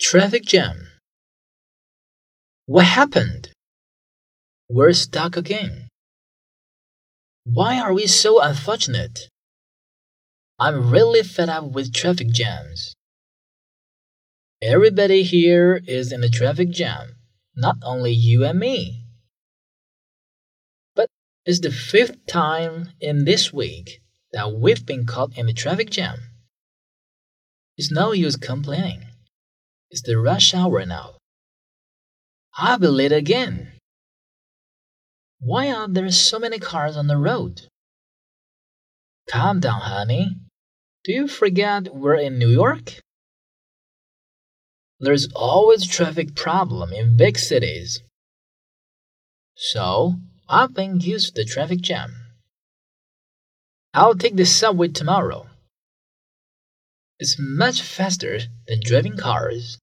Traffic jam. What happened? We're stuck again. Why are we so unfortunate? I'm really fed up with traffic jams. Everybody here is in a traffic jam, not only you and me. But it's the fifth time in this week that we've been caught in a traffic jam. It's no use complaining. It's the rush hour now. I'll be late again. Why are there so many cars on the road? Calm down, honey. Do you forget we're in New York? There's always traffic problem in big cities. So, I've been used to the traffic jam. I'll take the subway tomorrow. It's much faster than driving cars.